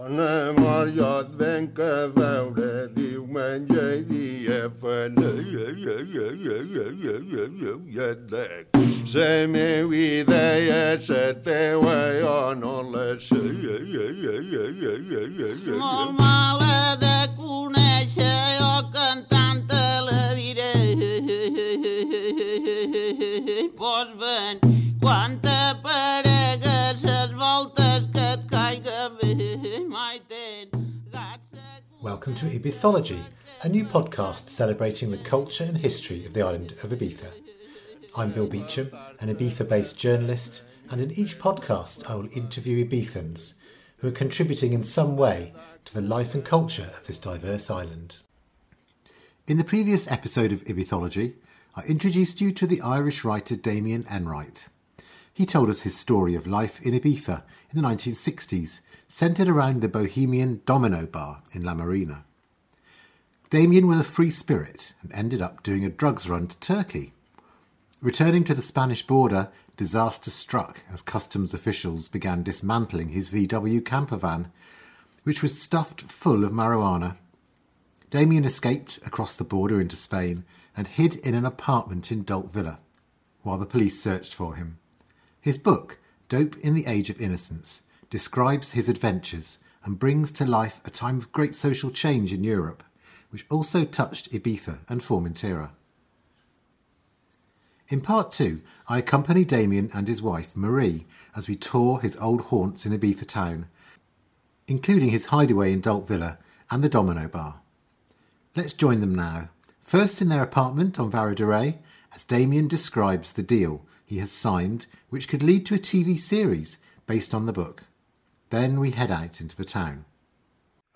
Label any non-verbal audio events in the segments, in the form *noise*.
Jo et venc a veure diumenge i dia fenedec. La meva idea, la teua, jo no la sé. Molt mala de conèixer, jo cantant te la diré. Pots ben, Welcome to Ibithology, a new podcast celebrating the culture and history of the island of Ibiza. I'm Bill Beecham, an Ibiza based journalist, and in each podcast I will interview Ibizans who are contributing in some way to the life and culture of this diverse island. In the previous episode of Ibithology, I introduced you to the Irish writer Damien Enright. He told us his story of life in Ibiza in the 1960s, centred around the bohemian Domino Bar in La Marina. Damien was a free spirit and ended up doing a drugs run to Turkey. Returning to the Spanish border, disaster struck as customs officials began dismantling his VW camper van, which was stuffed full of marijuana. Damien escaped across the border into Spain and hid in an apartment in Dalt Vila while the police searched for him. His book, Dope in the Age of Innocence, describes his adventures and brings to life a time of great social change in Europe, which also touched Ibiza and Formentera. In part two, I accompany Damien and his wife Marie as we tour his old haunts in Ibiza town, including his hideaway in Dalt Vila and the Domino Bar. Let's join them now, first in their apartment on Vara de as Damien describes the deal he has signed, which could lead to a TV series based on the book. Then we head out into the town.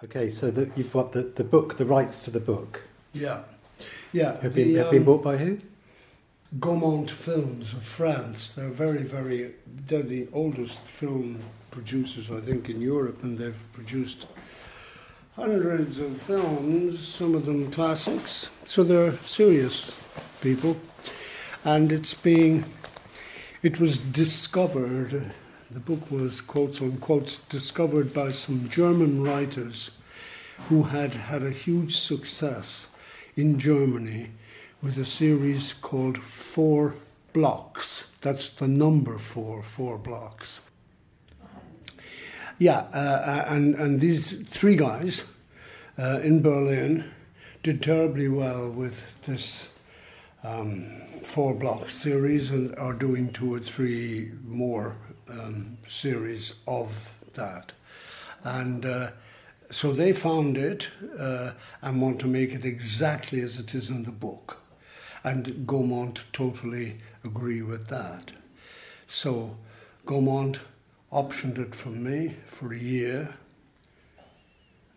Okay, so the, you've got the, the book, the rights to the book. Yeah, yeah. Have the, been, have been um, bought by who? Gaumont Films of France. They're very, very. They're the oldest film producers, I think, in Europe, and they've produced hundreds of films. Some of them classics. So they're serious people, and it's being. It was discovered. The book was quotes unquote discovered by some German writers who had had a huge success in Germany with a series called Four Blocks. That's the number four, four blocks. Yeah, uh, and, and these three guys uh, in Berlin did terribly well with this um, four block series and are doing two or three more um, series of that. And uh, so they found it uh, and want to make it exactly as it is in the book. And Gaumont totally agree with that. So Gaumont optioned it from me for a year.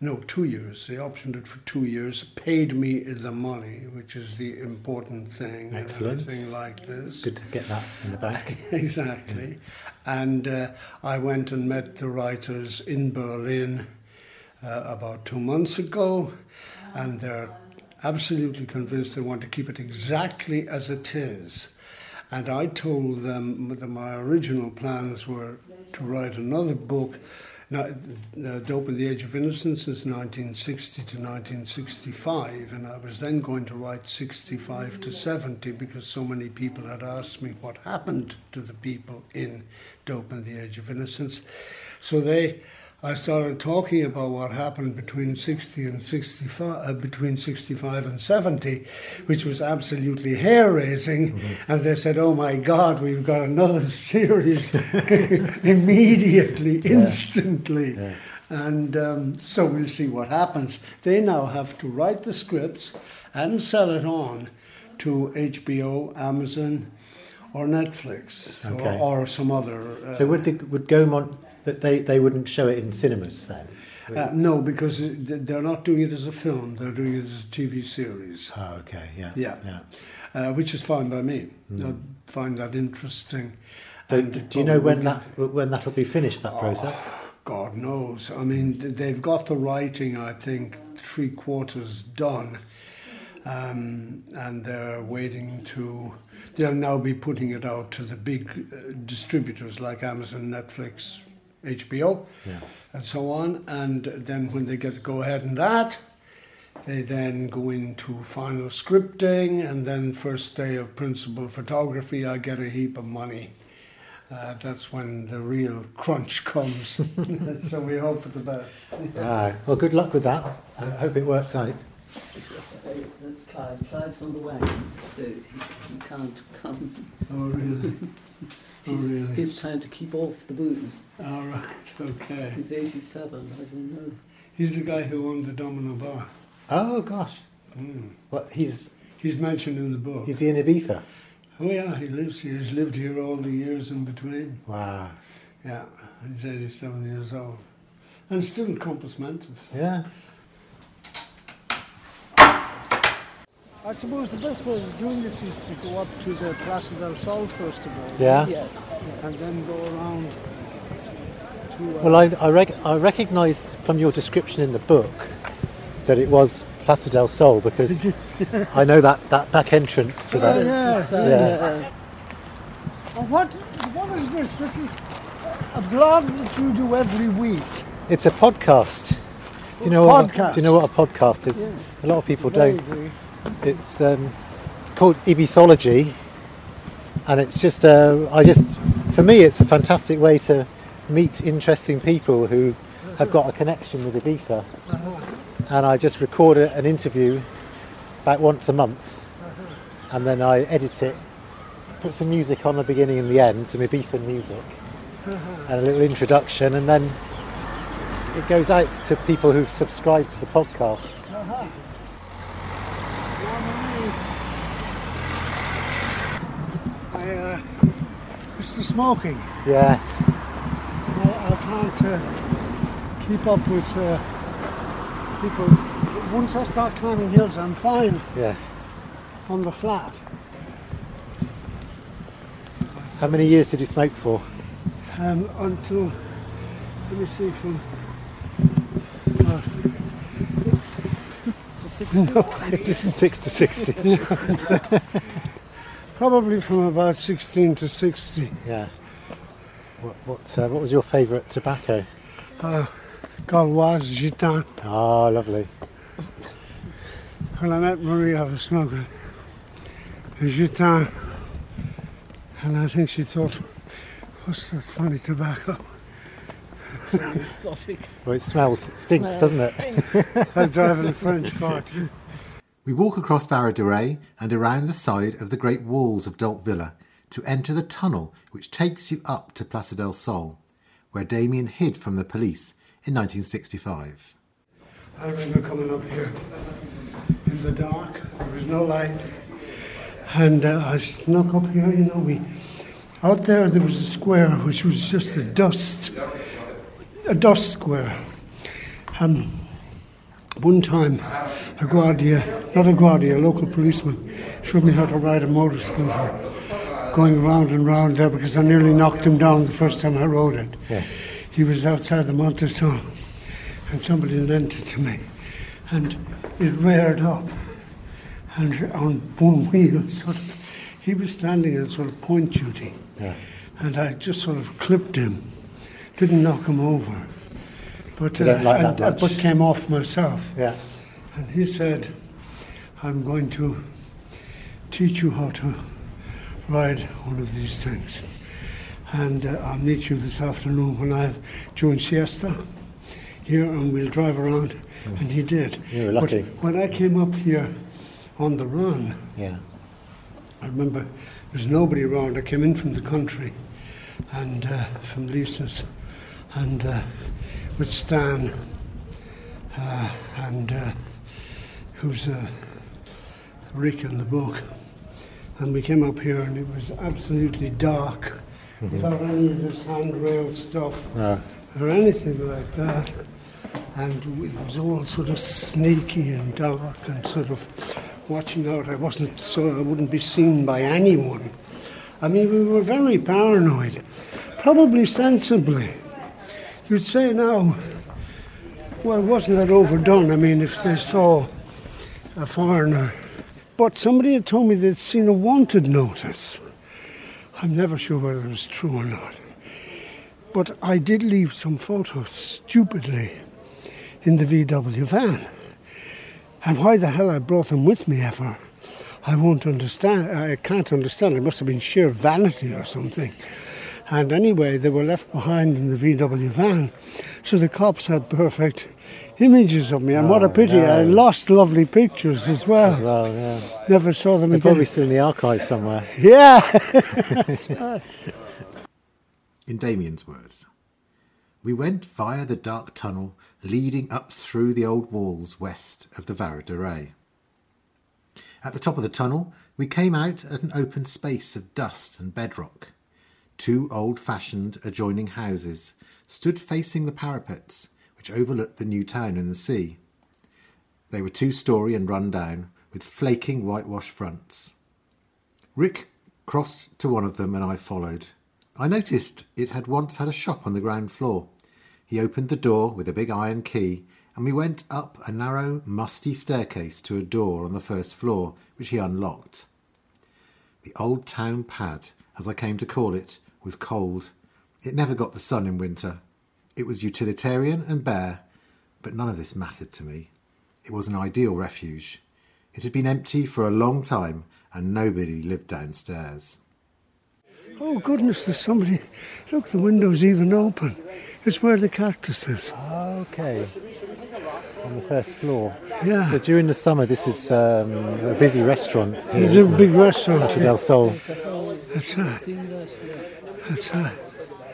No, two years. They optioned it for two years, paid me the money, which is the important thing. Excellent. And everything like this. Good to get that in the back. *laughs* exactly. And uh, I went and met the writers in Berlin uh, about two months ago, and they're absolutely convinced they want to keep it exactly as it is. And I told them that my original plans were to write another book. Uh, Dope in the Age of Innocence is 1960 to 1965, and I was then going to write 65 to 70 because so many people had asked me what happened to the people in Dope in the Age of Innocence. So they, I started talking about what happened between 60 and 65, uh, between 65 and 70, which was absolutely hair raising. And they said, "Oh my God, we've got another *laughs* series *laughs* immediately, instantly." Yeah. And um, so we'll see what happens. They now have to write the scripts and sell it on to HBO, Amazon, or Netflix, Okay. or, or some other. Uh, So would the, would Gaumont that they, they wouldn't show it in cinemas then? Uh, no, because they're not doing it as a film; they're doing it as a TV series, oh, okay, yeah, Yeah. yeah. uh, which is fine by me. I find that interesting. So, do you know when that when that'll be finished? That process? God knows. I mean, they've got the writing, I think, three quarters done, um, and they're waiting to. They'll now be putting it out to the big uh, distributors like Amazon, Netflix, HBO Yeah. and so on. And then when they get to go ahead in that, they then go into final scripting, and then first day of principal photography, I get a heap of money. Uh, that's when the real crunch *laughs* comes. so we hope for the best. Ah, well, good luck with that. I hope it works out. So that's Clive. Clive's on the wagon, so he, he can't come. Oh, really? *laughs* Oh, He's, really? he's trying to keep off the booze. All right, *laughs* okay. He's 87, I don't know. He's the guy who owned the Domino Bar. Oh gosh, Mm. what he's He's mentioned in the book. he's in Ibiza. oh, yeah, he lives here. He's lived here all the years in between. Wow. Yeah, he's 87 years old. And still Compos Mentis. Yeah. I suppose the best way of doing this is to go up to the Plaza del Sol first of all. Yeah. Yes. And then go around to. Uh, Well, I I, rec- I recognised from your description in the book that it was Plaza del Sol because I know that, that back entrance to Oh, that. yeah. So, Yeah. uh, what, what is this? This is a blog that you do every week. It's a podcast. Do you know what? Podcast. Do you know what a podcast is? Yeah. A lot of people Very don't. good. It's um, it's called Ibithology, and it's just uh, I just for me it's a fantastic way to meet interesting people who have got a connection with Ibiza, and I just record an interview about once a month, and then I edit it, put some music on the beginning and the end, some Ibiza music, and a little introduction, and then it goes out to people who've subscribed to the podcast. I, uh, it's the smoking. Yes. I, I can't uh, keep up with uh, people. Once I start climbing hills, I'm fine Yeah. on the flat. How many years did you smoke for? Um, until, let me see, from *laughs* *laughs* six to 60. Six to sixty. Probably from about 16 to 60. yeah. What what, uh, what was your favourite tobacco? Gauloises Gitanes. Ah, lovely. When I met Marie, I was smoking a Gitanes. And I think she thought, what's that funny tobacco? Exotic. Well, it smells, it stinks, Smells. doesn't it? I was driving a French car too. We walk across Rey and around the side of the great walls of Dalt Vila to enter the tunnel which takes you up to Plaza del Sol, where Damien hid from the police in 1965. I remember coming up here in the dark. There was no light. And uh, I snuck up here, you know, we... Out there, there was a square which was just a dust, a dust square. Um, one time, a guardia, not a guardia, a local policeman, showed me how to ride a motor scooter, going round and round there because I nearly knocked him down the first time I rode it. Yeah. He was outside the Montesol, and somebody lent it to me, and it reared up, and on one wheel, sort of. He was standing at sort of point duty, Yeah. and I just sort of clipped him, didn't knock him over, but don't like I- much. but came off myself. Yeah. And he said, I'm going to teach you how to ride one of these things. And uh, I'll meet you this afternoon when I have joined siesta here and we'll drive around. And he did. You were But lucky. when I came up here on the run, Yeah. I remember there was nobody around. I came in from the country and uh, from Lisa's and uh, with Stan uh, and uh, who's uh, Rick in the book. And we came up here and it was absolutely dark without any of this handrail stuff No. or anything like that. And it was all sort of sneaky and dark and sort of watching out. I wasn't so I wouldn't be seen by anyone. I mean, we were very paranoid, probably sensibly. You'd say now, well, wasn't that overdone? I mean, if they saw a foreigner. But somebody had told me they'd seen a wanted notice. I'm never sure whether it was true or not. But I did leave some photos stupidly in the VW van. And why the hell I brought them with me ever, I won't understand. I can't understand. It must have been sheer vanity or something. And anyway, they were left behind in the VW van. So the cops had perfect images of me. And what a Oh, pity. I lost lovely pictures as well. As well, yeah. Never saw them They're again. probably still in the archive somewhere. Yeah. *laughs* In Damien's words, we went via the dark tunnel leading up through the old walls west of the Vara de At the top of the tunnel, we came out at an open space of dust and bedrock. Two old fashioned adjoining houses stood facing the parapets which overlooked the new town and the sea. They were two story and run down, with flaking whitewashed fronts. Rick crossed to one of them and I followed. I noticed it had once had a shop on the ground floor. He opened the door with a big iron key and we went up a narrow, musty staircase to a door on the first floor, which he unlocked. The old town pad, as I came to call it, was cold. It never got the sun in winter. It was utilitarian and bare, but none of this mattered to me. It was an ideal refuge. It had been empty for a long time and nobody lived downstairs. oh, goodness, there's somebody. Look, the window's even open. It's where the cactus is. Okay. On the first floor. Yeah. So during the summer, this is um, a busy restaurant. Here, There's a isn't big it? restaurant. Casa del Sol. That's right. That's right.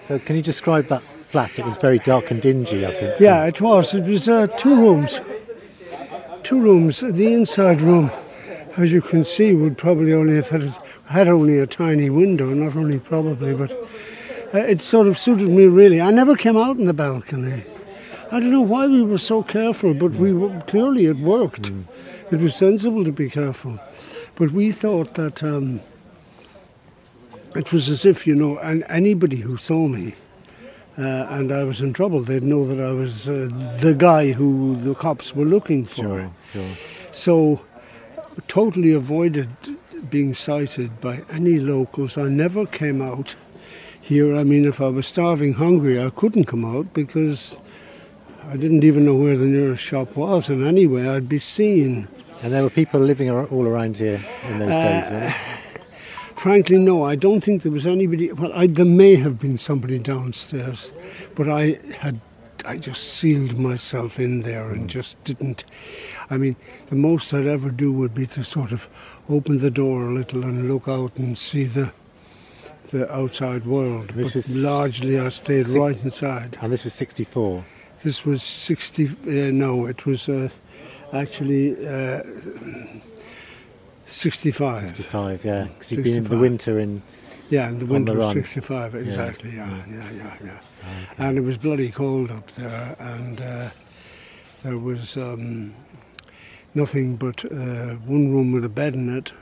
So can you describe that flat? It was very dark and dingy, I think. Yeah, it was. It was uh, two rooms. Two rooms. The inside room, as you can see, would probably only have had, had only a tiny window. Not only probably, but uh, it sort of suited me really. I never came out in the balcony. I don't know why we were so careful, but we were, clearly it worked. It was sensible to be careful, but we thought that um, it was as if you know, and anybody who saw me uh, and I was in trouble, they'd know that I was uh, the guy who the cops were looking for. Sure, sure. So, totally avoided being sighted by any locals. I never came out here. I mean, if I was starving hungry, I couldn't come out because I didn't even know where the nearest shop was. And anyway, I'd be seen. And there were people living all around here in those days, weren't there? Frankly, no, I don't think there was anybody. Well, I, there may have been somebody downstairs, but I had. I just sealed myself in there and just didn't. I mean, the most I'd ever do would be to sort of open the door a little and look out and see the the outside world. This but was largely, I stayed six- right inside. And this was 64. This was 60. Uh, no, it was uh, actually uh, 65. 65, yeah. Because you'd been in the winter in. Yeah, and the winter the was 65, exactly, yeah, yeah, yeah, yeah. And it was bloody cold up there, and uh, there was um, nothing but uh, one room with a bed in it,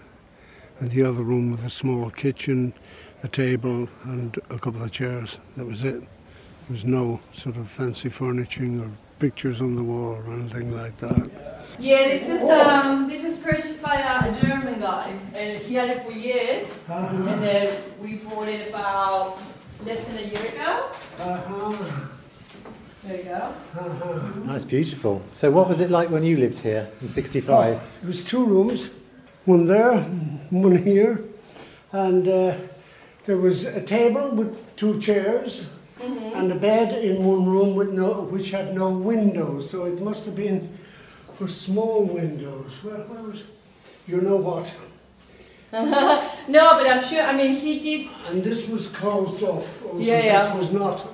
and the other room with a small kitchen, a table, and a couple of chairs. That was it. There was no sort of fancy furnishing or pictures on the wall or anything like that. Yeah, this was um, this was purchased by a, a German guy, and he had it for years. Uh-huh. And then we bought it about less than a year ago. Uh-huh. There you go. Uh-huh. That's beautiful. So, what was it like when you lived here in 65? It was two rooms, one there, one here, and uh, there was a table with two chairs mm-hmm. and a bed in one room with no, which had no windows. So it must have been for small windows. Where, where was, you know what? *laughs* No, but I'm sure. I mean, he did. And this was closed off. Also, Yeah, yeah. This was not.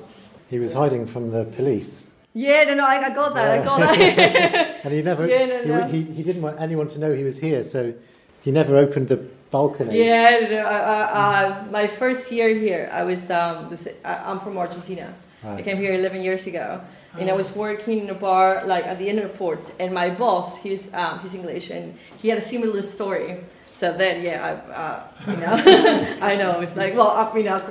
He was hiding from the police. Yeah, no, no, I, I got that. I got that. *laughs* And he never. Yeah, no, he, no. He, he didn't want anyone to know he was here, so he never opened the balcony. yeah, no, no, uh, uh, my first year here, I was. Um, I- I'm from Argentina. I came here 11 years ago, and I was working in a bar like at the end of the port. And my boss, he's um, he's English, and he had a similar story. So then, yeah, I, uh, you know, *laughs* I know it's like, well, uh, you know,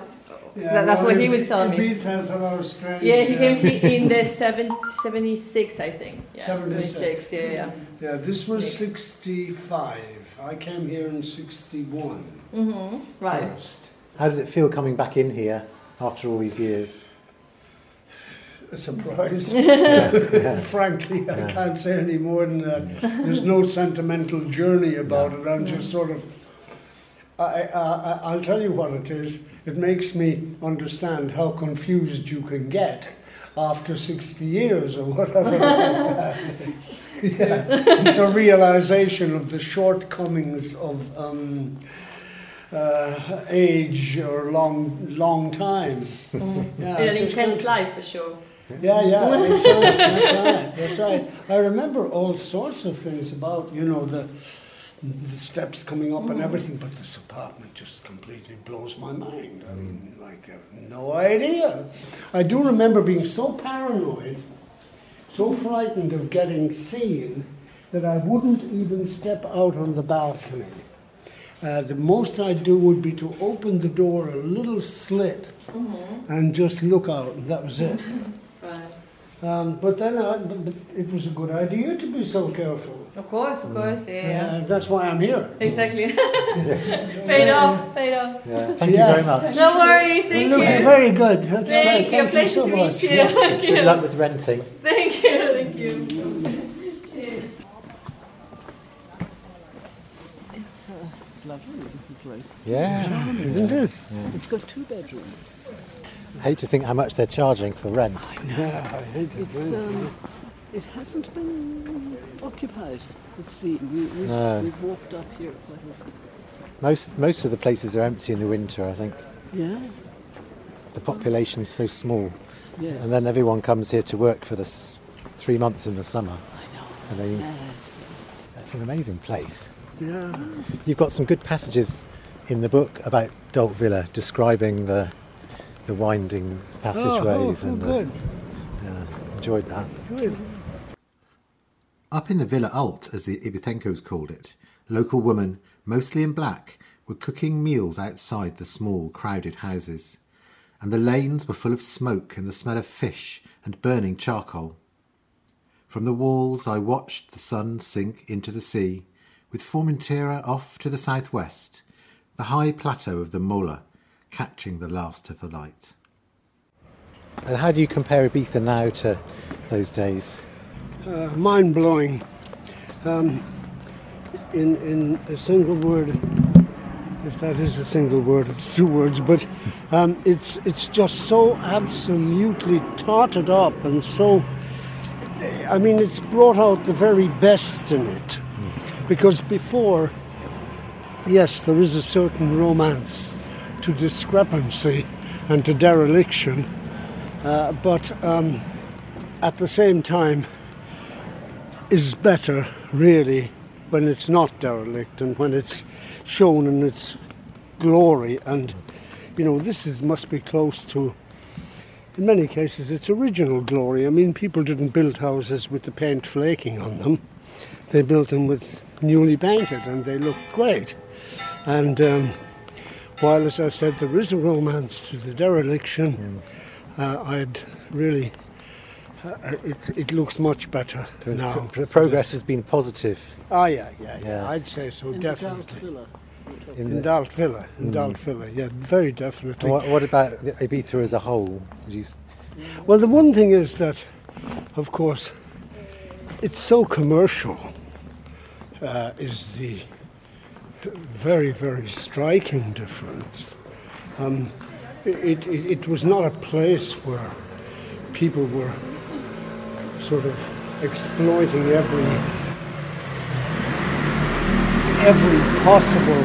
that, that's what he was telling me. Ibiza has a lot of strange. Yeah, he came to in the *laughs* seven, 76, I think. Yeah, 76. 76, yeah, yeah. Yeah, this was 65. I came here in 61. Mm-hmm, right. first. How does it feel coming back in here after all these years? A surprise. *laughs* Frankly, I can't say any more than that. There's no sentimental journey about it. I'm just sort of. I, I, I'll tell you what it is. It makes me understand how confused you can get after 60 years or whatever. *laughs* yeah, it's a realization of the shortcomings of um, uh, age or long, long time. Yeah, In an intense life, for sure. Yeah, yeah, *laughs* that's right, that's right, that's right. I remember all sorts of things about, you know, the, the steps coming up and mm. everything, but this apartment just completely blows my mind. I mean, mm. like, I have no idea. I do remember being so paranoid, so frightened of getting seen, that I wouldn't even step out on the balcony. Uh, the most I'd do would be to open the door a little slit mm-hmm. and just look out, and that was it. *laughs* Right. Um, but then I, but, but it was a good idea to be so careful. Of course, of course, yeah. Uh, that's why I'm here. Exactly. *laughs* *laughs* paid off, paid off. Yeah. Thank Yeah. you very much. No worries, thank Look, you. very good. That's Thank great. you. Thank you Pleasure so to much. meet you. Thank Good you. luck with renting. Thank you, thank you. It's, uh, it's lovely little place. Yeah. Isn't it? It's got two bedrooms. Hate to think how much they're charging for rent. Yeah, I hate it. It's um, it hasn't been occupied. Let's see. We, we've, No. we've walked up here quite often. Most most of the places are empty in the winter. I think Yeah. the population's so small, Yes. and then everyone comes here to work for this three months in the summer. I know. and it's then- mad. It's, It's an amazing place. Yeah. You've got some good passages in the book about Dalt Vila, describing the the winding oh, oh, passageways, oh, oh, and the- good. yeah, enjoyed that. Good. Up in the Villa Alt, as the Ibicencos called it, local women, mostly in black, were cooking meals outside the small, crowded houses, and the lanes were full of smoke and the smell of fish and burning charcoal. From the walls I watched the sun sink into the sea, with Formentera off to the southwest, the high plateau of the Mola catching the last of the light. And how do you compare Ibiza now to those days? Uh, mind blowing. Um, in, in a single word, if that is a single word, it's two words, but um, it's, it's just so absolutely totted up and so. I mean, it's brought out the very best in it. Because before, yes, there is a certain romance to discrepancy and to dereliction, uh, but um, at the same time, is better really when it's not derelict and when it's shown in its glory. And you know, this is must be close to. In many cases, its original glory. I mean, people didn't build houses with the paint flaking on them. They built them with newly painted, and they looked great. And um, while, as I said, there is a romance to the dereliction, uh, I'd really. Uh, it, it looks much better The, now. the progress has been positive Oh yeah, yeah, yeah. Yeah. I'd say so, in the Dalt definitely. Villa. in In Dalt Vila, in Dalt Vila, yeah, very definitely. What, what about the Ibiza as a whole? Would you Well, the one thing is that, of course, it's so commercial. Uh, is the very, very striking difference. Um, it, it, it was not a place where people were sort of exploiting every every possible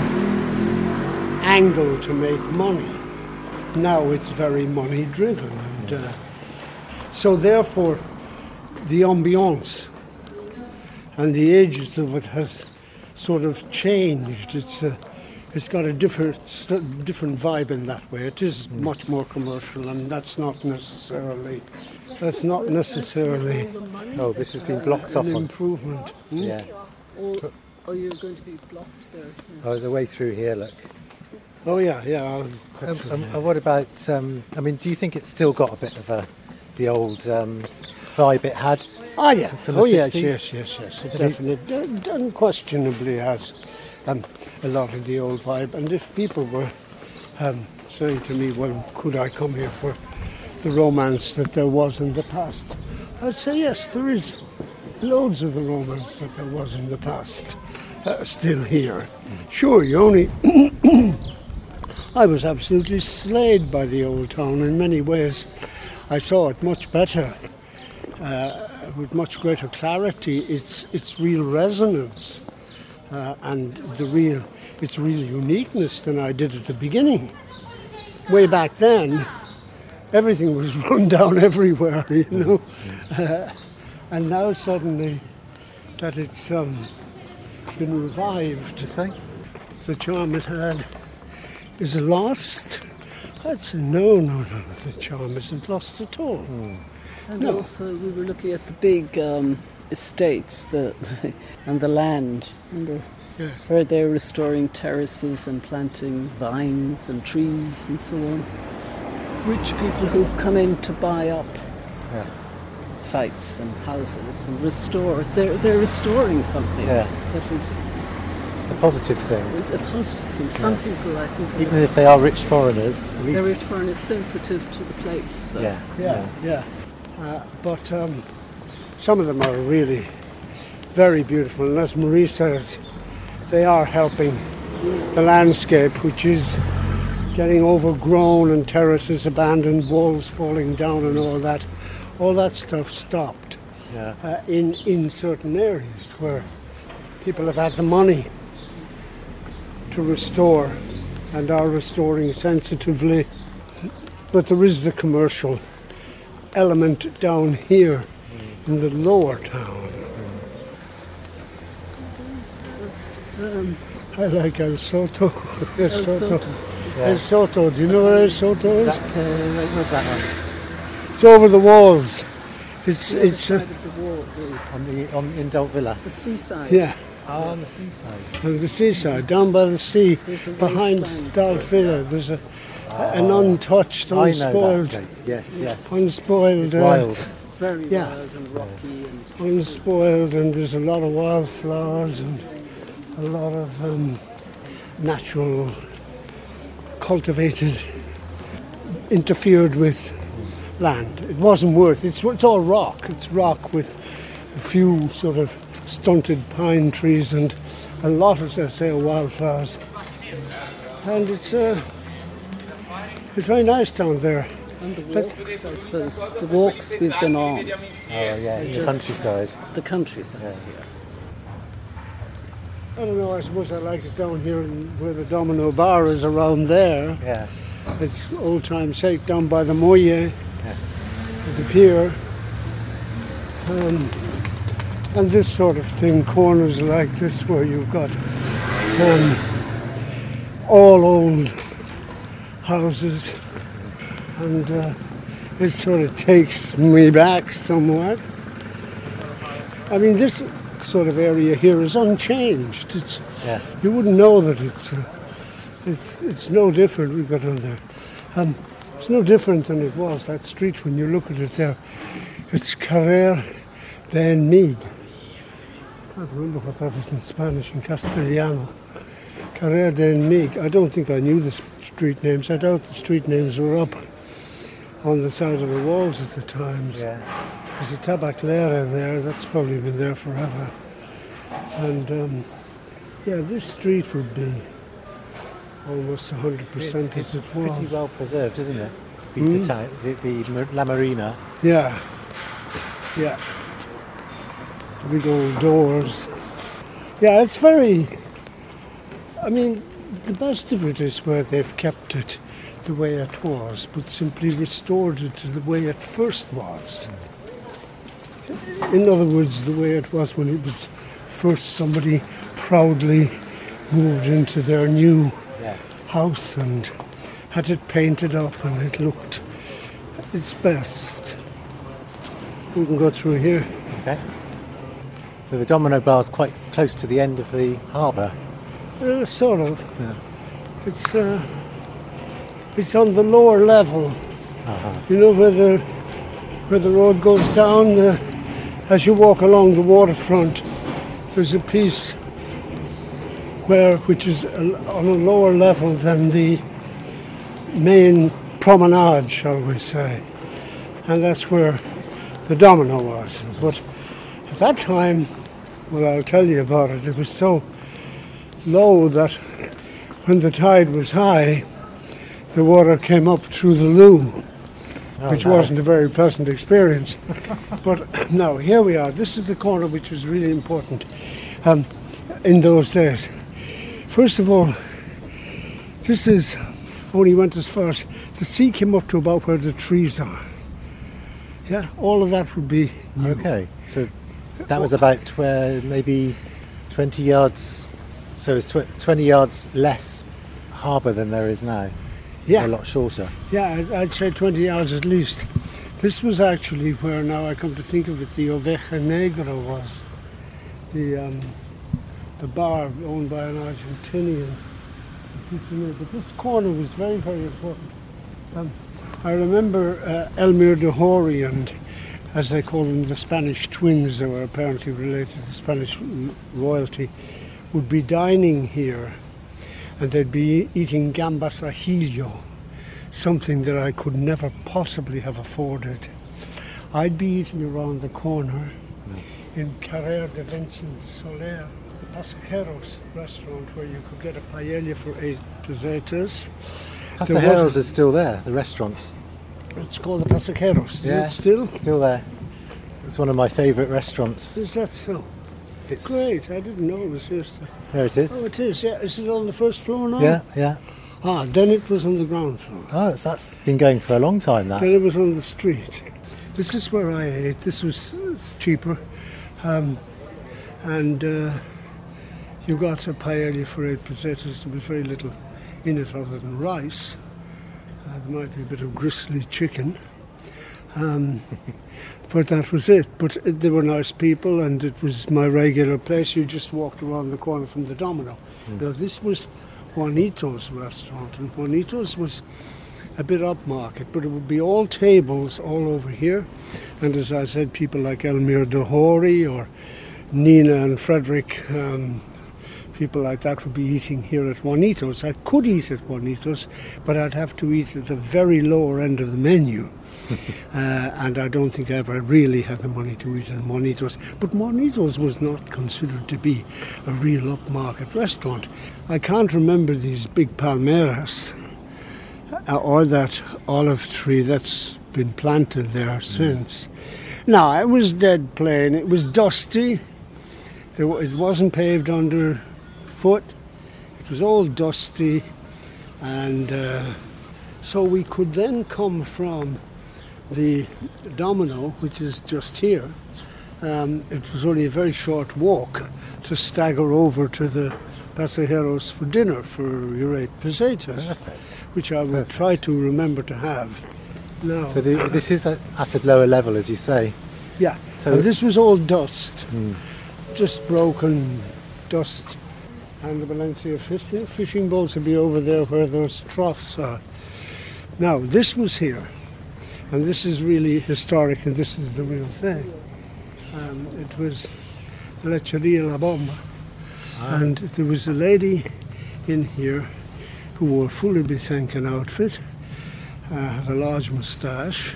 angle to make money. Now it's very money driven, and uh, so therefore the ambiance and the ages of it has sort of changed. It's a, it's got a different different vibe in that way. It is much more commercial, and that's not necessarily that's not necessarily Oh, this has been blocked off an on. improvement. Hmm? Yeah. Or are you going to be blocked there? Oh, there's a way through here, look. Oh yeah, yeah. Um, through um, and what about, um, I mean, do you think it's still got a bit of a, the old um, vibe it had? Ah, yeah. from the oh, yes, 60s? yes, yes, yes. It definitely, d- unquestionably has um, a lot of the old vibe. And if people were um, saying to me, well, could I come here for the romance that there was in the past. I'd say yes, there is loads of the romance that there was in the past uh, still here. Sure, you only. *coughs* I was absolutely slayed by the old town in many ways. I saw it much better, uh, with much greater clarity, its, its real resonance uh, and the real, its real uniqueness than I did at the beginning. Way back then, everything was *laughs* run down everywhere, you know. Uh, and now suddenly that it's um, been revived, the charm it had is lost. I'd say no, no, no, the charm isn't lost at all. And No. also, we were looking at the big um, estates the, *laughs* and the land. Remember Yes. where they're restoring terraces and planting vines and trees and so on. Rich people who've come in to buy up Yeah. sites and houses and restore. They're, they're restoring something Yes. that was, The positive thing. is a positive thing. Some people, I think, Even if they are rich foreigners, at they're rich foreigners sensitive to the place. though. Yeah. Yeah, yeah. Uh, but um, some of them are really very beautiful, and as Marie says, they are helping the landscape, which is getting overgrown and terraces abandoned, walls falling down, and all that. All that stuff stopped Yeah. uh, in in certain areas where people have had the money to restore and are restoring sensitively. But there is the commercial element down here in the lower town. Um, I like El Soto. *laughs* El, Soto. Soto. El Soto. Do you know where El Soto Is is? that, uh, where's that one? It's over the walls. It's the other it's uh, of the wall, On the on in Dalt Vila. the seaside. yeah, Oh, on the seaside. on the seaside, down by the sea, behind wasteland. Dalt Vila. There's a an untouched, I know that unspoiled. Yes, yes. unspoiled, uh, Wild. Very Yeah. wild and rocky and unspoiled, and there's a lot of wildflowers and a lot of um, natural, cultivated, interfered with land. It wasn't worth. It's it's all rock. It's rock with a few sort of stunted pine trees and a lot, as I say, of wildflowers. And it's uh, it's very nice down there. And the walks, I suppose, the walks we've been on, Oh yeah, in the countryside. the countryside. Yeah. I don't know. I suppose I like it down here in, where the Domino Bar is around there. Yeah. It's old time shake down by the Moye, at the pier. Um, and this sort of thing, corners like this where you've got um, all old houses. And uh, it sort of takes me back somewhat. I mean, this sort of area here is unchanged. It's, Yeah. you wouldn't know that it's uh, it's it's no different. We've got on there. Um, it's no different than it was that street when you look at it there. It's Carrer de Enmig. I can't remember what that is in Spanish and Castellano. Carrer de Enmig. I don't think I knew the s- street names. I doubt the street names were up on the side of the walls at the times. Yeah. There's a tabaclera there, that's probably been there forever. And um, yeah, this street would be almost 100% It's, as it's it pretty well preserved, isn't it? The, Mm. the, the, the La Marina. Yeah, yeah. The big old doors. Yeah, it's very. I mean, the best of it is where they've kept it the way it was, but simply restored it to the way it first was. In other words, the way it was when it was first somebody proudly moved into their new Yeah. house and had it painted up and it looked its best. We can go through here. Okay. So the Domino bar is quite close to the end of the harbour. Uh, sort of. Yeah. It's uh, it's on the lower level. Uh-huh. You know where the where the road goes down. The, as you walk along the waterfront, there's a piece where which is on a lower level than the main promenade, shall we say. and that's where the domino was. But at that time, well, I'll tell you about it. It was so low that when the tide was high, the water came up through the loo, Oh, which no. wasn't a very pleasant experience. but now here we are. This is the corner which was really important um, in those days. First of all, this is only went as far as the sea came up to about where the trees are. Yeah, all of that would be new. Okay, so that was about tw- maybe 20 yards. So it's tw- 20 yards less harbour than there is now. Yeah. A lot shorter. Yeah, I'd- say 20 yards at least. This was actually where, now I come to think of it, the Oveja Negra was. The, um, the bar owned by an Argentinian. But this corner was very, very important. Um, I remember uh, Elmyr de Hory and, as they call them, the Spanish twins, they were apparently related to Spanish royalty, would be dining here and they'd be eating gambas ajillo, something that I could never possibly have afforded. I'd be eating around the corner mm. in Carrer de Vincent Soler, the Pasajeros restaurant where you could get a paella for eight pesetas. Pasajeros is still there, the restaurant. It's called the Pasajeros. Is Yeah. it still? Still there. It's one of my favourite restaurants. Is that so? It's, Great, I didn't know it was here. There it is. Oh, it is, yeah. Is it on the first floor now? Yeah, yeah. Ah, then it was on the ground floor. Oh, it's, that's been going for a long time, that. Then it was on the street. This is where I ate. This was it's cheaper. Um, and uh, you got a paella for eight pesetas. There was very little in it other than rice. Uh, there might be a bit of gristly chicken. Um, but that was it. But they were nice people, and it was my regular place. You just walked around the corner from the Domino. Now, this was Juanito's restaurant, and Juanito's was a bit upmarket, but it would be all tables all over here. And as I said, people like Elmyr de Hory or Nina and Frederick, um, people like that would be eating here at Juanito's. I could eat at Juanito's, but I'd have to eat at the very lower end of the menu. *laughs* uh, and I don't think I ever really had the money to eat in Juanito's. But Juanito's was not considered to be a real upmarket restaurant. I can't remember these big palmeras uh, or that olive tree that's been planted there since. Now, it was dead plain. It was dusty. There, it wasn't paved underfoot. It was all dusty, and uh, so we could then come from the Domino, which is just here. Um, it was only a very short walk to stagger over to the Pasajeros for dinner for your eight pesetas, which I will try to remember to have. Now, So the, this is at, at a lower level, as you say. yeah, So- and this was all dust, just broken dust. And the Valencia fishing, fishing boats would be over there where those troughs are. Now, this was here, and this is really historic, and this is the real thing. Um, it was Lecheria La Bomba, and there was a lady in here who wore a fully Bithenkan outfit, uh, had a large moustache,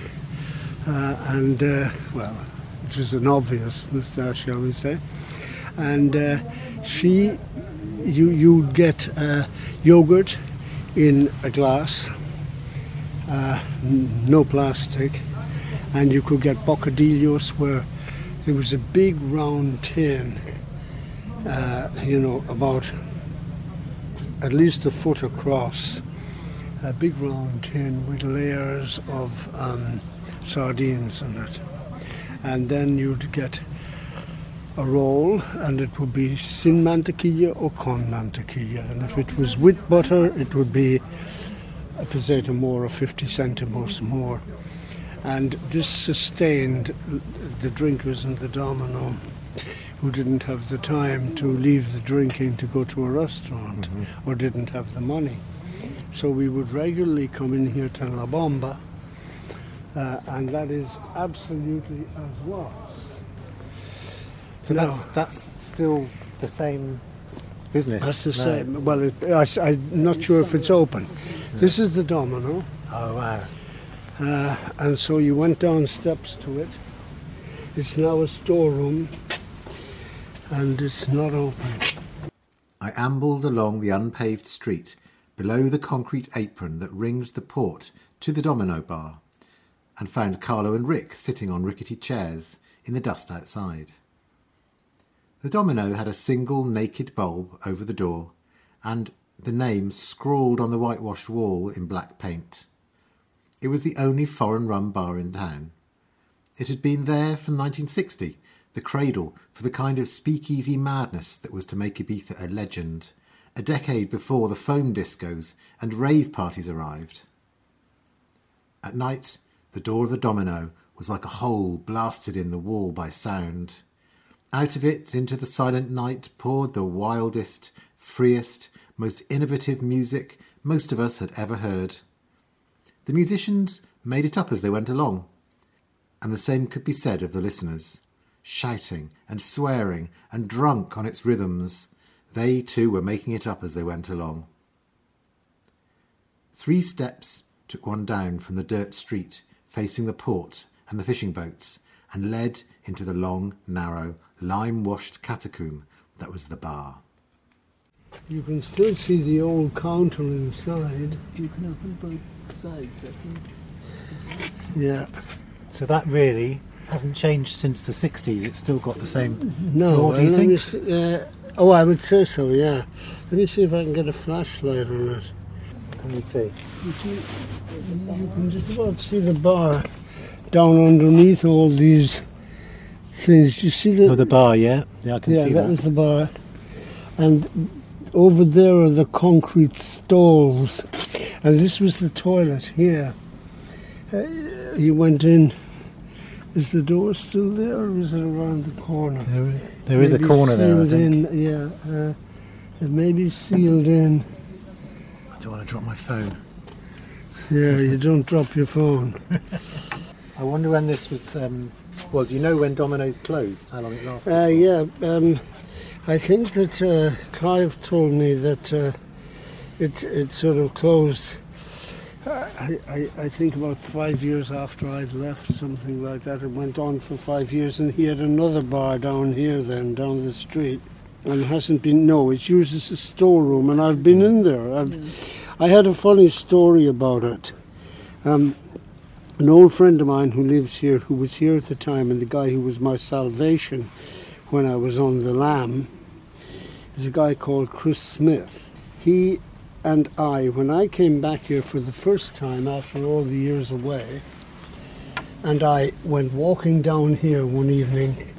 uh, and uh, well, it was an obvious moustache, shall we say. And uh, she, you you'd get uh, yogurt in a glass, uh, no plastic, and you could get bocadillos where there was a big round tin, uh, you know, about at least a foot across, a big round tin with layers of um, sardines in it. And then you'd get a roll, and it would be sin mantequilla or con mantequilla. And if it was with butter, it would be a peseta more or 50 centimos more. And this sustained the drinkers in the domino who didn't have the time to leave the drinking to go to a restaurant or didn't have the money. So we would regularly come in here to La Bomba, uh, and that is absolutely as was. So No. that's that's still the same business. That's the No. same. Well, it, I, am not sure if it's open. This is the domino, Oh wow. Uh, and so you went down steps to it. It's now a storeroom and it's not open. I ambled along the unpaved street below the concrete apron that rings the port to the Domino Bar and found Carlo and Rick sitting on rickety chairs in the dust outside. The domino had a single naked bulb over the door and the name scrawled on the whitewashed wall in black paint. It was the only foreign rum bar in town. It had been there from 1960, the cradle for the kind of speakeasy madness that was to make Ibiza a legend, a decade before the foam discos and rave parties arrived. At night, the door of the domino was like a hole blasted in the wall by sound. Out of it into the silent night poured the wildest, freest, most innovative music most of us had ever heard. The musicians made it up as they went along, and the same could be said of the listeners. Shouting and swearing and drunk on its rhythms, they too were making it up as they went along. Three steps took one down from the dirt street facing the port and the fishing boats and led into the long, narrow, lime washed catacomb that was the bar. You can still see the old counter inside. You can open both sides, I think. Yeah. So that really hasn't changed since the 60s. It's still got the same. No, floor, do you let me think? see, uh, oh, I would say so, yeah. Let me see if I can get a flashlight on it. Can we see? You can just about see the bar down underneath all these things. You see the, Oh, the bar, yeah. Yeah, I can yeah, see that that. was the bar. And over there are the concrete stalls. And this was the toilet here. Uh, you went in. Is the door still there or is it around the corner? There, there is a corner there, I think. In, yeah, uh, it may be sealed in. I don't want to drop my phone. Yeah, you *laughs* don't drop your phone. I wonder when this was. Um, well, do you know when Domino's closed? How long it lasted? Uh, yeah, um, I think that uh, Clive told me that uh, it it sort of closed. I, I, I think about five years after I'd left, something like that. It went on for five years, and he had another bar down here, then down the street, and hasn't been. No, it's used as a storeroom, and I've been in there. I've, I had a funny story about it. Um, an old friend of mine who lives here, who was here at the time, and the guy who was my salvation when I was on the lam, is a guy called Chris Smith. He and I, when I came back here for the first time after all the years away, and I went walking down here one evening,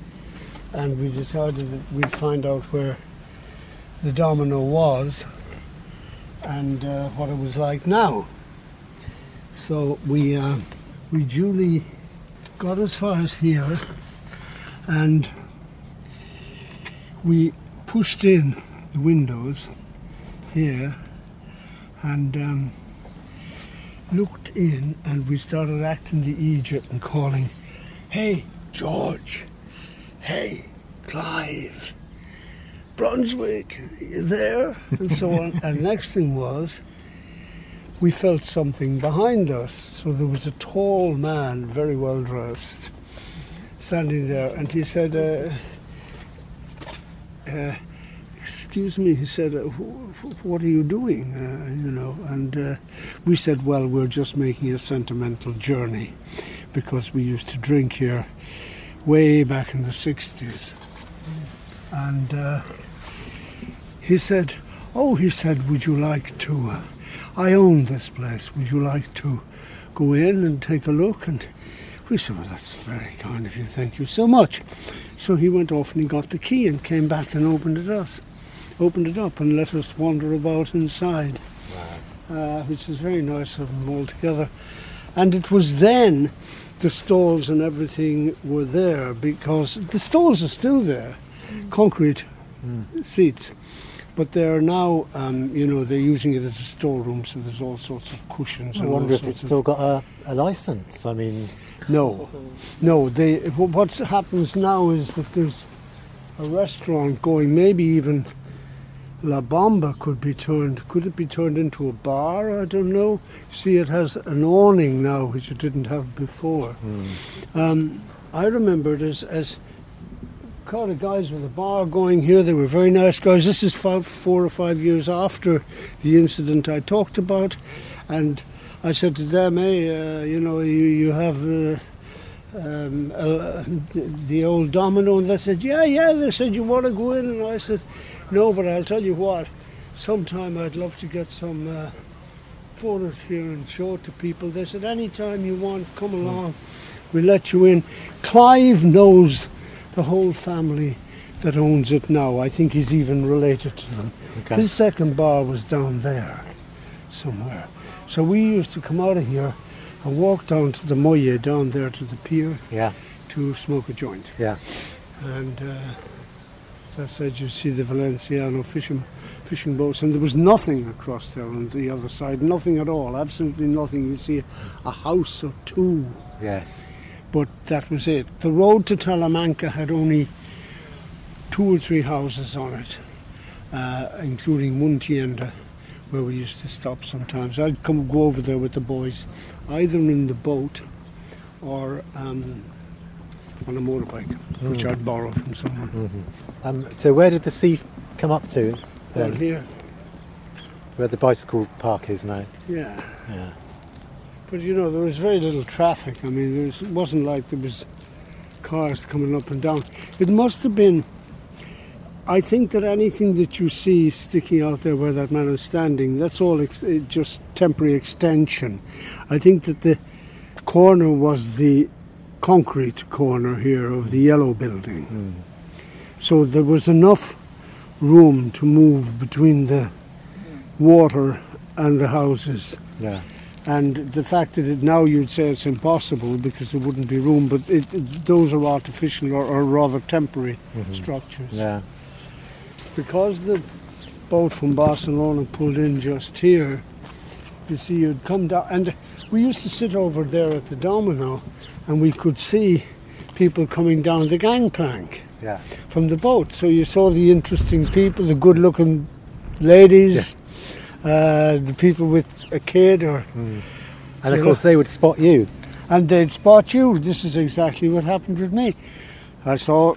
and we decided that we'd find out where the domino was and uh, what it was like now. So we uh, we duly got as far as here, and we pushed in the windows here, and um, looked in, and we started acting the Egypt and calling, "Hey, George! Hey, Clive!" Brunswick, there? And so on. *laughs* and next thing was, we felt something behind us. So there was a tall man, very well dressed, standing there, and he said, uh, uh, "Excuse me," he said, uh, wh- wh- "What are you doing?" Uh, you know, and uh, we said, "Well, we're just making a sentimental journey, because we used to drink here way back in the '60s." And uh, he said, "Oh," he said, "Would you like to?" Uh, I own this place. Would you like to go in and take a look? And we said, Well, that's very kind of you. Thank you so much. So he went off and he got the key and came back and opened it us, opened it up and let us wander about inside, uh, which was very nice of him altogether. And it was then the stalls and everything were there because the stalls are still there, concrete seats. But they're now, um, you know, they're using it as a storeroom, so there's all sorts of cushions. I wonder if it's still got a, a license. I mean, No, no. They what happens now is that there's a restaurant going, maybe even La Bomba could be turned. Could it be turned into a bar? I don't know. See, it has an awning now, which it didn't have before. Um, I remember it as, as kind of guys with a bar going here. They were very nice guys. This is five, four or five years after the incident I talked about, and I said to them, "Hey, uh, you know, you you have." Uh, um, uh, the old domino, and they said, Yeah, yeah. They said, You want to go in? And I said, No, but I'll tell you what, sometime I'd love to get some uh, photos here and show it to people. They said, Anytime you want, come along, we'll let you in. Clive knows the whole family that owns it now. I think he's even related to them. Okay. His second bar was down there somewhere. So we used to come out of here and walk down to the Moye down there to the pier Yeah, to smoke a joint. yeah. And uh, as I said, you see the Valenciano fishing, fishing boats, and there was nothing across there on the other side, nothing at all, absolutely nothing. You see a house or two, Yes. but that was it. The road to Talamanca had only two or three houses on it, uh, including one tienda where we used to stop sometimes. I'd come go over there with the boys, either in the boat or um, on a motorbike, which I'd borrow from someone. Um, so where did the sea come up to? Then, here, where the bicycle park is now? yeah. Yeah. But you know, there was very little traffic. I mean, there was, it wasn't like there was cars coming up and down. It must have been. I think that anything that you see sticking out there where that man is standing, that's all ex- just temporary extension. I think that the corner was the concrete corner here of the yellow building. Hmm. So there was enough room to move between the water and the houses. Yeah. And the fact that it, now you'd say it's impossible because there wouldn't be room, but it, it- those are artificial or, or rather temporary mm-hmm. structures. Yeah. Because the boat from Barcelona pulled in just here, you see, you'd come down, and we used to sit over there at the Domino, and we could see people coming down the gangplank Yeah. from the boat. So you saw the interesting people, the good-looking ladies, uh, the people with a kid, or And of course they would spot you. and they'd spot you. This is exactly what happened with me. I saw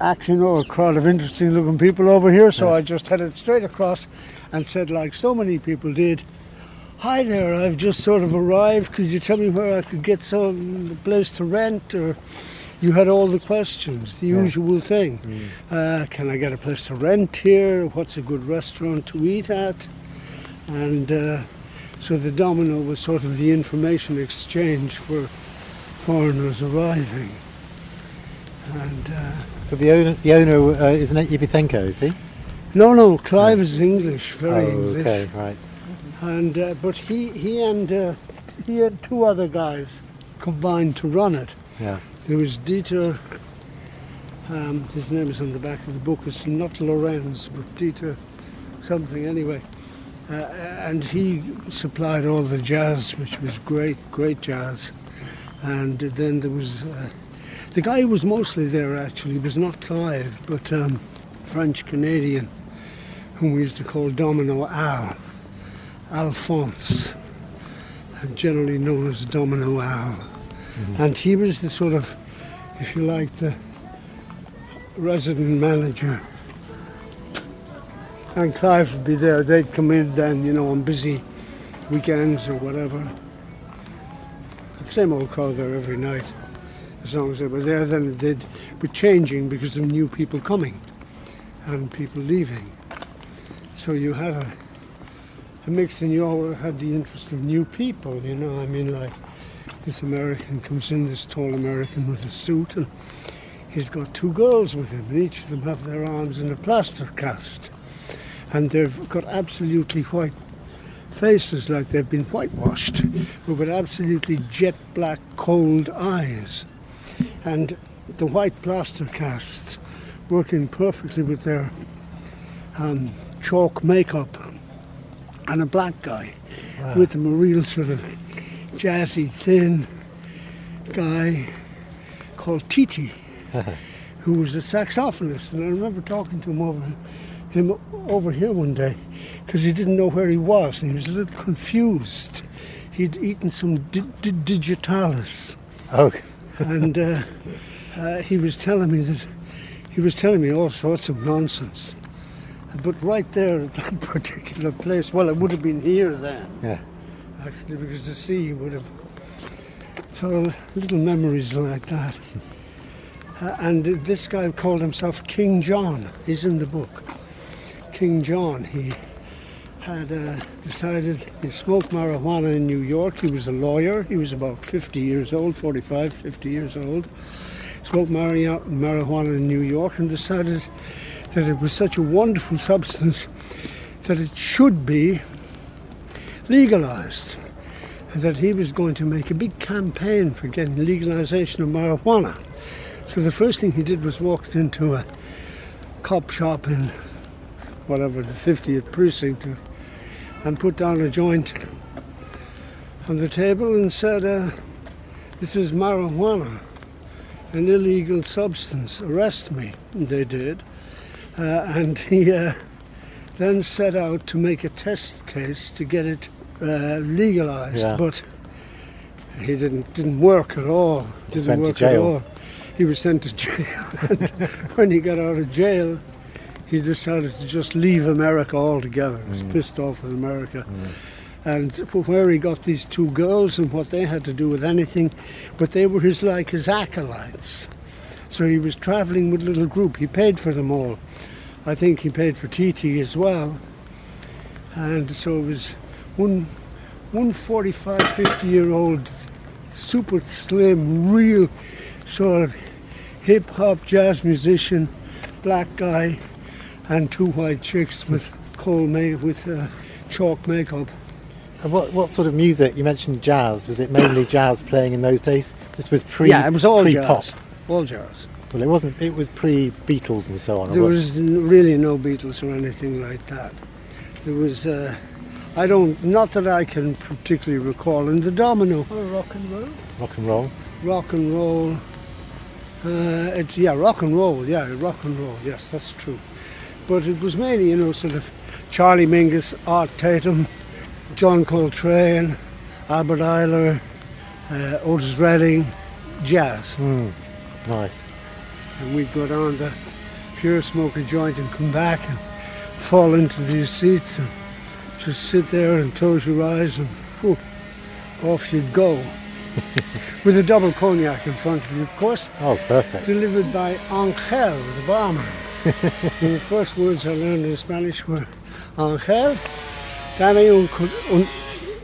action or a crowd of interesting looking people over here, so I just headed straight across and said, like so many people did, Hi there, I've just sort of arrived. Could you tell me where I could get some place to rent? Or you had all the questions, the Yeah. usual thing. Uh, can I get a place to rent here? What's a good restaurant to eat at? And uh, so the Domino was sort of the information exchange for foreigners arriving. And uh, So the owner, the owner uh, is an Ibicenco, is he? no, no, Clive is English, very oh, English. okay, right. And uh, but he he and uh, he had two other guys combined to run it. Yeah. There was Dieter. Um, his name is on the back of the book. It's not Lorenz, but Dieter something anyway. Uh, and he supplied all the jazz, which was great, great jazz. And then there was uh, the guy who was mostly there actually was not Clive, but um, French Canadian, whom we used to call Domino Al, Alphonse, generally known as Domino Al. And he was the sort of, if you like, the resident manager. And Clive would be there. They'd come in then, you know, on busy weekends or whatever. The same old crowd there every night. As long as they were there, then they'd be changing because of new people coming and people leaving. So you had a, a mix and you always had the interest of new people, you know. I mean, like this American comes in, this tall American with a suit, and he's got two girls with him, and each of them have their arms in a plaster cast. And they've got absolutely white faces, like they've been whitewashed, but with absolutely jet black, cold eyes. And the white plaster casts working perfectly with their um, chalk makeup. And a black guy with them, a real sort of jazzy, thin guy called Titi, *laughs* who was a saxophonist. And I remember talking to him over him over here one day because he didn't know where he was and he was a little confused. He'd eaten some di- di- digitalis Oh, and uh, uh, he was telling me that he was telling me all sorts of nonsense. But right there at that *laughs* particular place, well, it would have been here then, yeah. actually, because the sea would have. So little memories like that. Uh, and this guy called himself King John. He's in the book. King John. He had uh, decided he smoked marijuana in New York. He was a lawyer. He was about 50 years old, 45, 50 years old. Smoked mari- marijuana in New York and decided that it was such a wonderful substance that it should be legalized. And that he was going to make a big campaign for getting legalization of marijuana. So the first thing he did was walked into a cop shop in whatever the 50th precinct and put down a joint on the table and said, uh, This is marijuana, an illegal substance. Arrest me. And they did. Uh, and he uh, then set out to make a test case to get it uh, legalized. Yeah. But he didn't didn't work at all. Didn't work at all. He was sent to *laughs* jail. and when he got out of jail, he decided to just leave America altogether. He was Mm. pissed off with America. And for where he got these two girls and what they had to do with anything, but they were his like his acolytes. So he was travelling with a little group. He paid for them all. I think he paid for TT as well. And so it was one, one 45, 50 year old, super slim, real sort of hip hop jazz musician, black guy, and two white chicks with coal ma- with uh, chalk makeup. And what, what sort of music? You mentioned jazz. Was it mainly *coughs* jazz playing in those days? This was pre yeah, it was all pre-pop. jazz. All jazz. Well, it wasn't. It was pre Beatles and so on. There was really no Beatles or anything like that. There was, uh, I don't, not that I can particularly recall. And the domino, Or rock and roll. rock and roll. rock and roll. Uh, it, yeah, rock and roll. Yeah, rock and roll. Yes, that's true. But it was mainly, you know, sort of Charlie Mingus, Art Tatum, John Coltrane, Albert Ayler, uh, Otis Redding, jazz. Mm, nice. and we'd go down the pure smoke a joint and come back and fall into these seats and just sit there and close your eyes and whew, off you'd go. *laughs* With a double cognac in front of you, of course, Oh, perfect. delivered by Angel, the barman. The first words I learned in Spanish were Angel, dame un, un,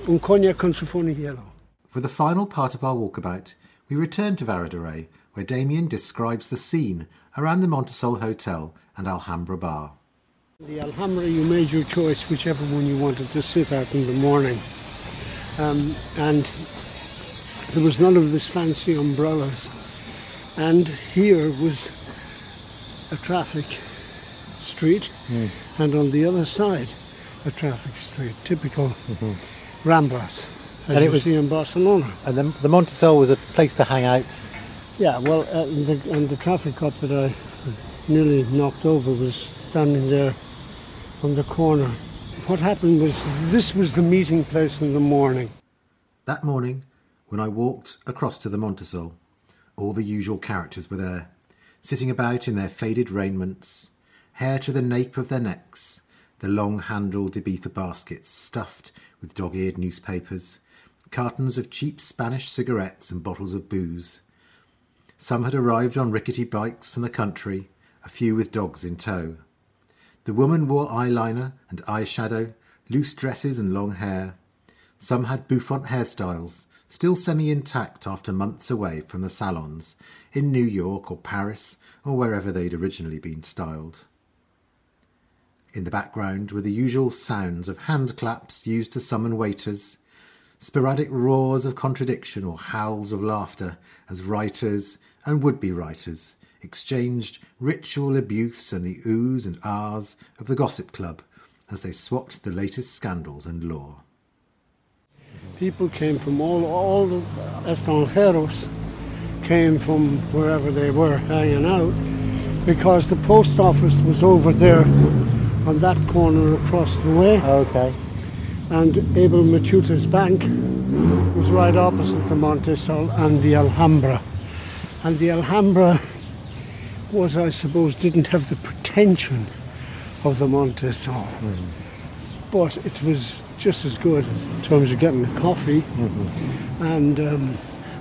un cognac con y hielo. For the final part of our walkabout, we return to Vara de Rey, where Damien describes the scene around the Montesol Hotel and Alhambra Bar. The Alhambra, you made your choice, whichever one you wanted to sit at in the morning. Um, and there was none of this fancy umbrellas. And here was a traffic street, and on the other side, a traffic street, typical Ramblas, as And it you was- see in Barcelona. And the, the Montesol was a place to hang out. Yeah, well, uh, and, the, and the traffic cop that I nearly knocked over was standing there on the corner. What happened was this was the meeting place in the morning. That morning, when I walked across to the Montesol, all the usual characters were there, sitting about in their faded raiments, hair to the nape of their necks, the long-handled Ibiza baskets stuffed with dog-eared newspapers, cartons of cheap Spanish cigarettes and bottles of booze. Some had arrived on rickety bikes from the country, a few with dogs in tow. The woman wore eyeliner and eyeshadow, loose dresses and long hair. Some had bouffant hairstyles, still semi intact after months away from the salons, in New York or Paris or wherever they'd originally been styled. In the background were the usual sounds of hand claps used to summon waiters, sporadic roars of contradiction or howls of laughter as writers and would be writers exchanged ritual abuse and the oohs and ahs of the gossip club as they swapped the latest scandals and law. People came from all, all the extranjeros came from wherever they were hanging out because the post office was over there on that corner across the way. Okay. And Abel Matutes' bank was right opposite the Montesol and the Alhambra. And the Alhambra was, I suppose, didn't have the pretension of the Montesol. Hmm. But it was just as good in terms of getting a coffee and um,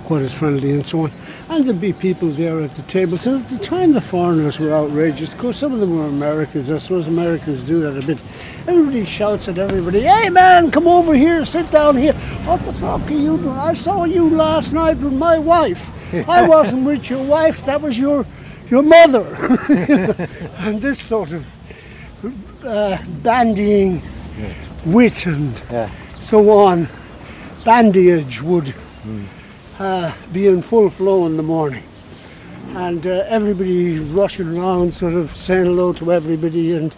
quite as friendly and so on. And there'd be people there at the table. So at the time, the foreigners were outrageous. Of course, some of them were Americans. I suppose Americans do that a bit. Everybody shouts at everybody, "Hey, man, come over here, sit down here." What the fuck are you doing? I saw you last night with my wife. I *laughs* wasn't with your wife. That was your your mother. *laughs* *laughs* and this sort of uh, bandying wit and Yeah. so on, bandage would uh, be in full flow in the morning. And uh, everybody rushing around, sort of saying hello to everybody, and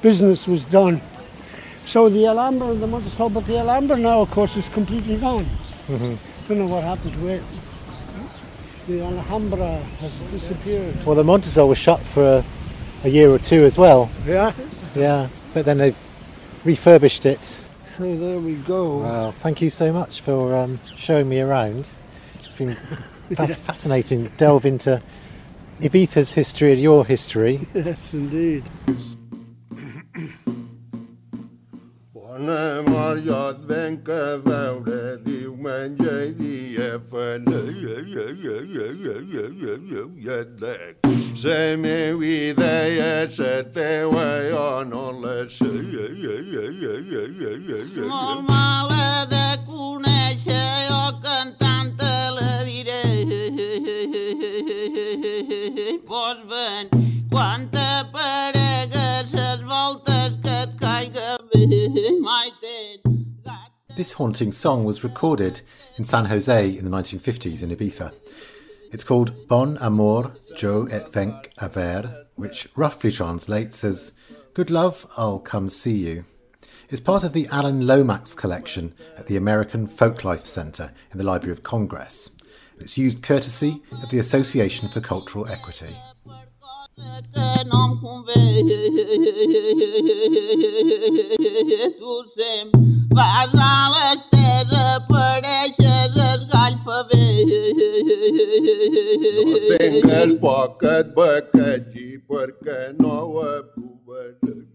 business was done. So the Alhambra and the Montesol, but the Alhambra now, of course, is completely gone. Don't know what happened to it. The Alhambra has disappeared. Well, the Montesol was shut for a, a year or two as well. Yeah. Yeah. But then they've refurbished it. So there we go. Wow. Thank you so much for um, showing me around. It's been *laughs* fa- fascinating. Delve into Ibiza's history and your history. Yes, indeed. memòria et venc a veure diumenge i dia ja i et dec la meva idea la ja, jo no la sé molt mala de conèixer jo cantant te la diré pots venir quan t'apareix This haunting song was recorded in San Jose in the 1950s in Ibiza. It's called Bon Amor Jo et Venc a which roughly translates as Good Love, I'll Come See You. It's part of the Alan Lomax collection at the American Folklife Centre in the Library of Congress. It's used courtesy of the Association for Cultural Equity. că n-am cum vedusem Vazală ste răpărește răzgalfă Nu te îngăși pocăt băcăcii, părcă nouă puvălări